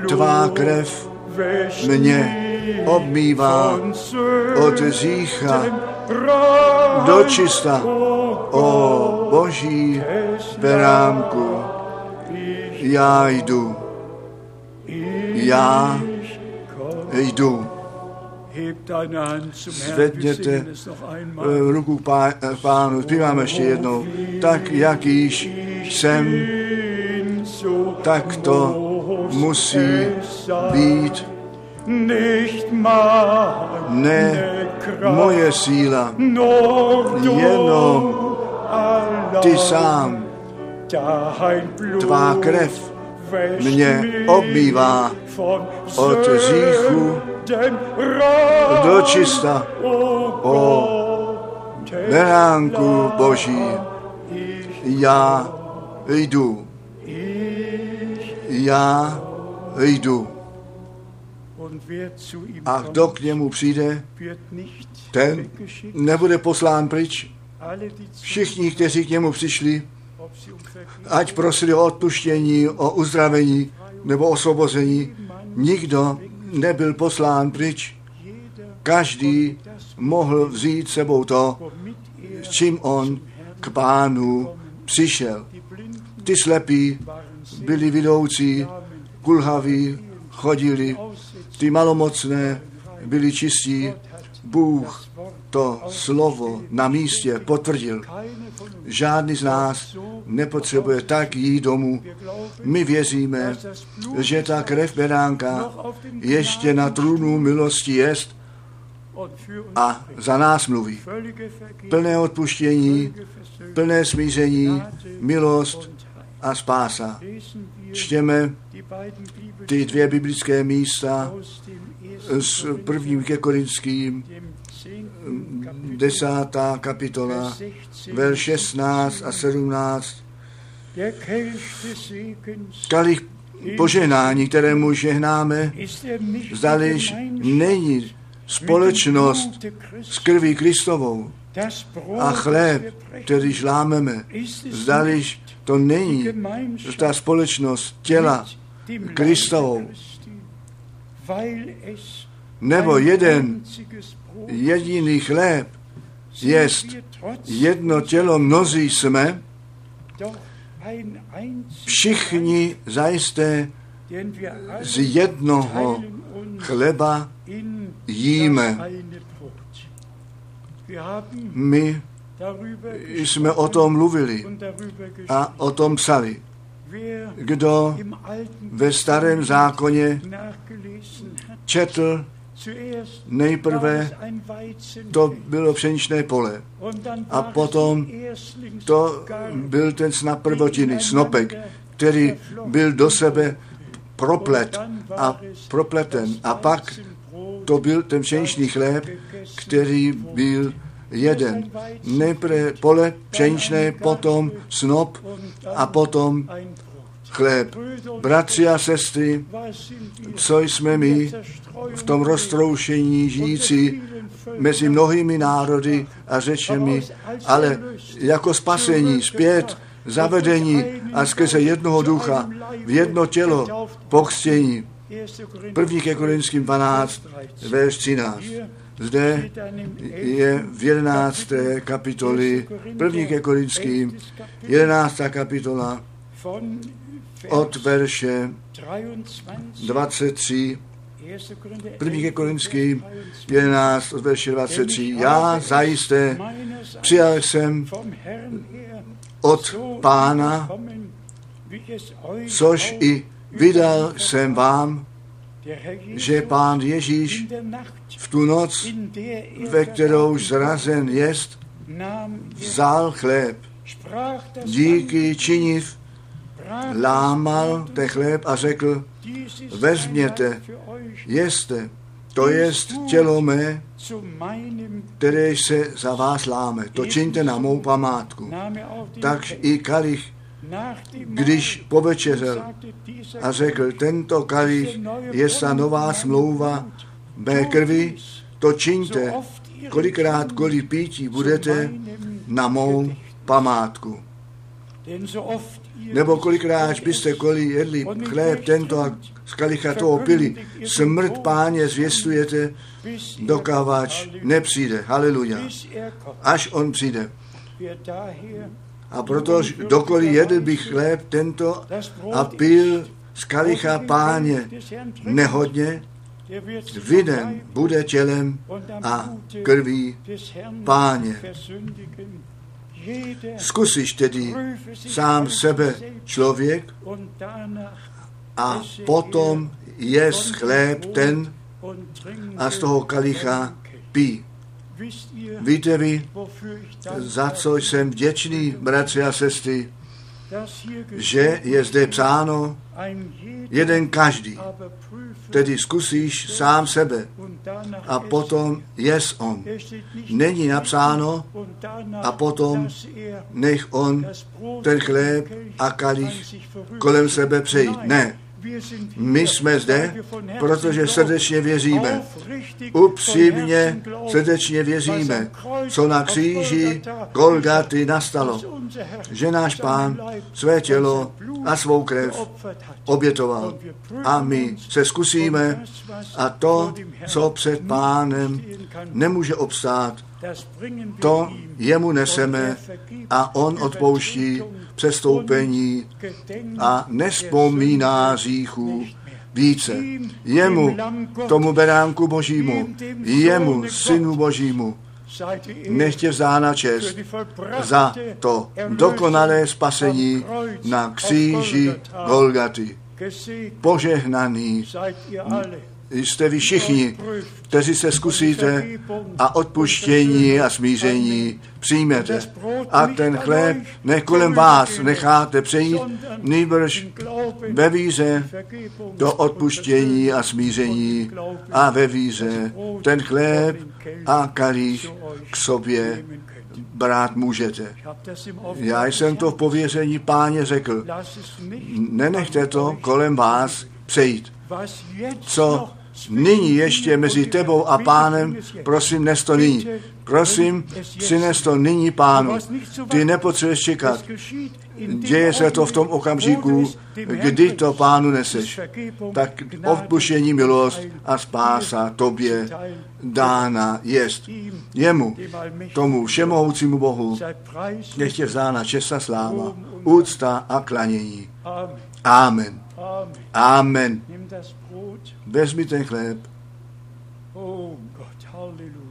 Tvá krev mě obmývá od řícha do čista. O boží beránku, já jdu, já jdu. Zvedněte ruku pá, pánu, zpíváme ještě jednou. Tak, jak již jsem, tak to musí být. Ne moje síla, jenom ty sám. Tvá krev mě obmývá od říchu do čista. O beránku Boží, já jdu. Já jdu. A kdo k němu přijde, ten nebude poslán pryč. Všichni, kteří k němu přišli, ať prosili o odpuštění, o uzdravení nebo osvobození, nikdo nebyl poslán pryč. Každý mohl vzít sebou to, s čím on k pánu přišel. Ty slepí byli vidoucí, kulhaví, chodili, ty malomocné byli čistí. Bůh to slovo na místě potvrdil. Žádný z nás nepotřebuje tak jít domů. My věříme, že ta krev beránka ještě na trůnu milosti jest a za nás mluví. Plné odpuštění, plné smíření, milost a spása. Čtěme ty dvě biblické místa s prvním ke Korinským, desátá kapitola, ver 16 a 17. Kalich poženání, kterému žehnáme, zdališ není společnost s krví Kristovou a chléb, který žlámeme, zdališ to není ta společnost těla Kristovou, nebo jeden jediný chléb, jest jedno tělo, mnozí jsme, všichni zajisté z jednoho chleba jíme. My jsme o tom mluvili a o tom psali. Kdo ve starém zákoně četl, nejprve to bylo pšeničné pole. a potom To byl ten snad prvotiny, snopek, který byl do sebe proplet a propleten. A pak to byl ten pšeničný chléb, který byl jeden. Nejprve pole pšeničné, potom snop a potom chléb. Bratři a sestry, co jsme my v tom roztroušení žijící mezi mnohými národy a řečemi, ale jako spasení zpět, zavedení a skrze jednoho ducha v jedno tělo pokřtění. 1. ke Korinským 12, verš 13. Zde je v 11. kapitoli, 1. ke Korinským, 11. kapitola od verše
23,
23,
1.
1. ke Korinským 11 od verše 23. Já zajisté přijal jsem od pána, což i vydal jsem vám, že pán Ježíš v tu noc, ve kterou zrazen jest, vzal chléb, díky činiv, lámal ten chléb a řekl, vezměte, jeste, to jest tělo mé, které se za vás láme. To čiňte na mou památku. Tak i kalich, když povečeřel a řekl, tento kalich je ta nová smlouva mé krvi, to čiňte, kolikrát kvůli pítí budete na mou památku. Nebo kolikrát byste kvůli jedli chléb tento a z kalicha toho pili, smrt páně zvěstujete, dokávač nepřijde. Haleluja. Až on přijde. A proto dokoliv jedl bych chléb tento a pil z kalicha páně nehodně,
Leib
bude tělem a krví páně. Zkusíš tedy sám sebe člověk a potom jes chléb ten a z toho kalicha pí. Víte vy, za co jsem vděčný, bratři a sestry, že je zde psáno, jeden každý, tedy zkusíš sám sebe. a potom jes on. Není napsáno, a potom nech on ten chléb a kalich kolem sebe přejít. Ne, my jsme zde, protože srdečně věříme. Upřímně, srdečně věříme, co na kříži Golgaty nastalo, že náš pán své tělo a svou krev obětoval. A my se zkusíme a to, co před pánem nemůže obstát, to jemu neseme
er
a on odpouští přestoupení a nespomíná
Sünde
říchů
nicht mehr.
více. Jemu, tomu beránku božímu, jemu, synu božímu, nechtě vzána čest za to dokonalé spasení na kříži. Golgaty. Požehnaný. Jste vy všichni, kteří se zkusíte a odpuštění a smíření přijmete. A ten chléb ne kolem vás necháte přejít,
Glauben
ve
Vergebung
do odpuštění a smíření a ve víře ten chléb a kalich k sobě brát můžete. Já jsem to v pověření páně řekl. Nenechte to kolem vás přejít. Co nyní ještě mezi tebou a pánem, prosím, nes to nyní. Prosím, přines to nyní pánu. Ty nepotřebuješ čekat. Děje se to v tom okamžiku, kdy to pánu neseš. Tak odpuštění, milost a spása tobě dána jest. Jemu, tomu všemohoucímu Bohu, nech je vzána česta sláva, úcta a klanění. Amen. Amen. Vezmi ten chléb.
Oh Gott, Halleluja.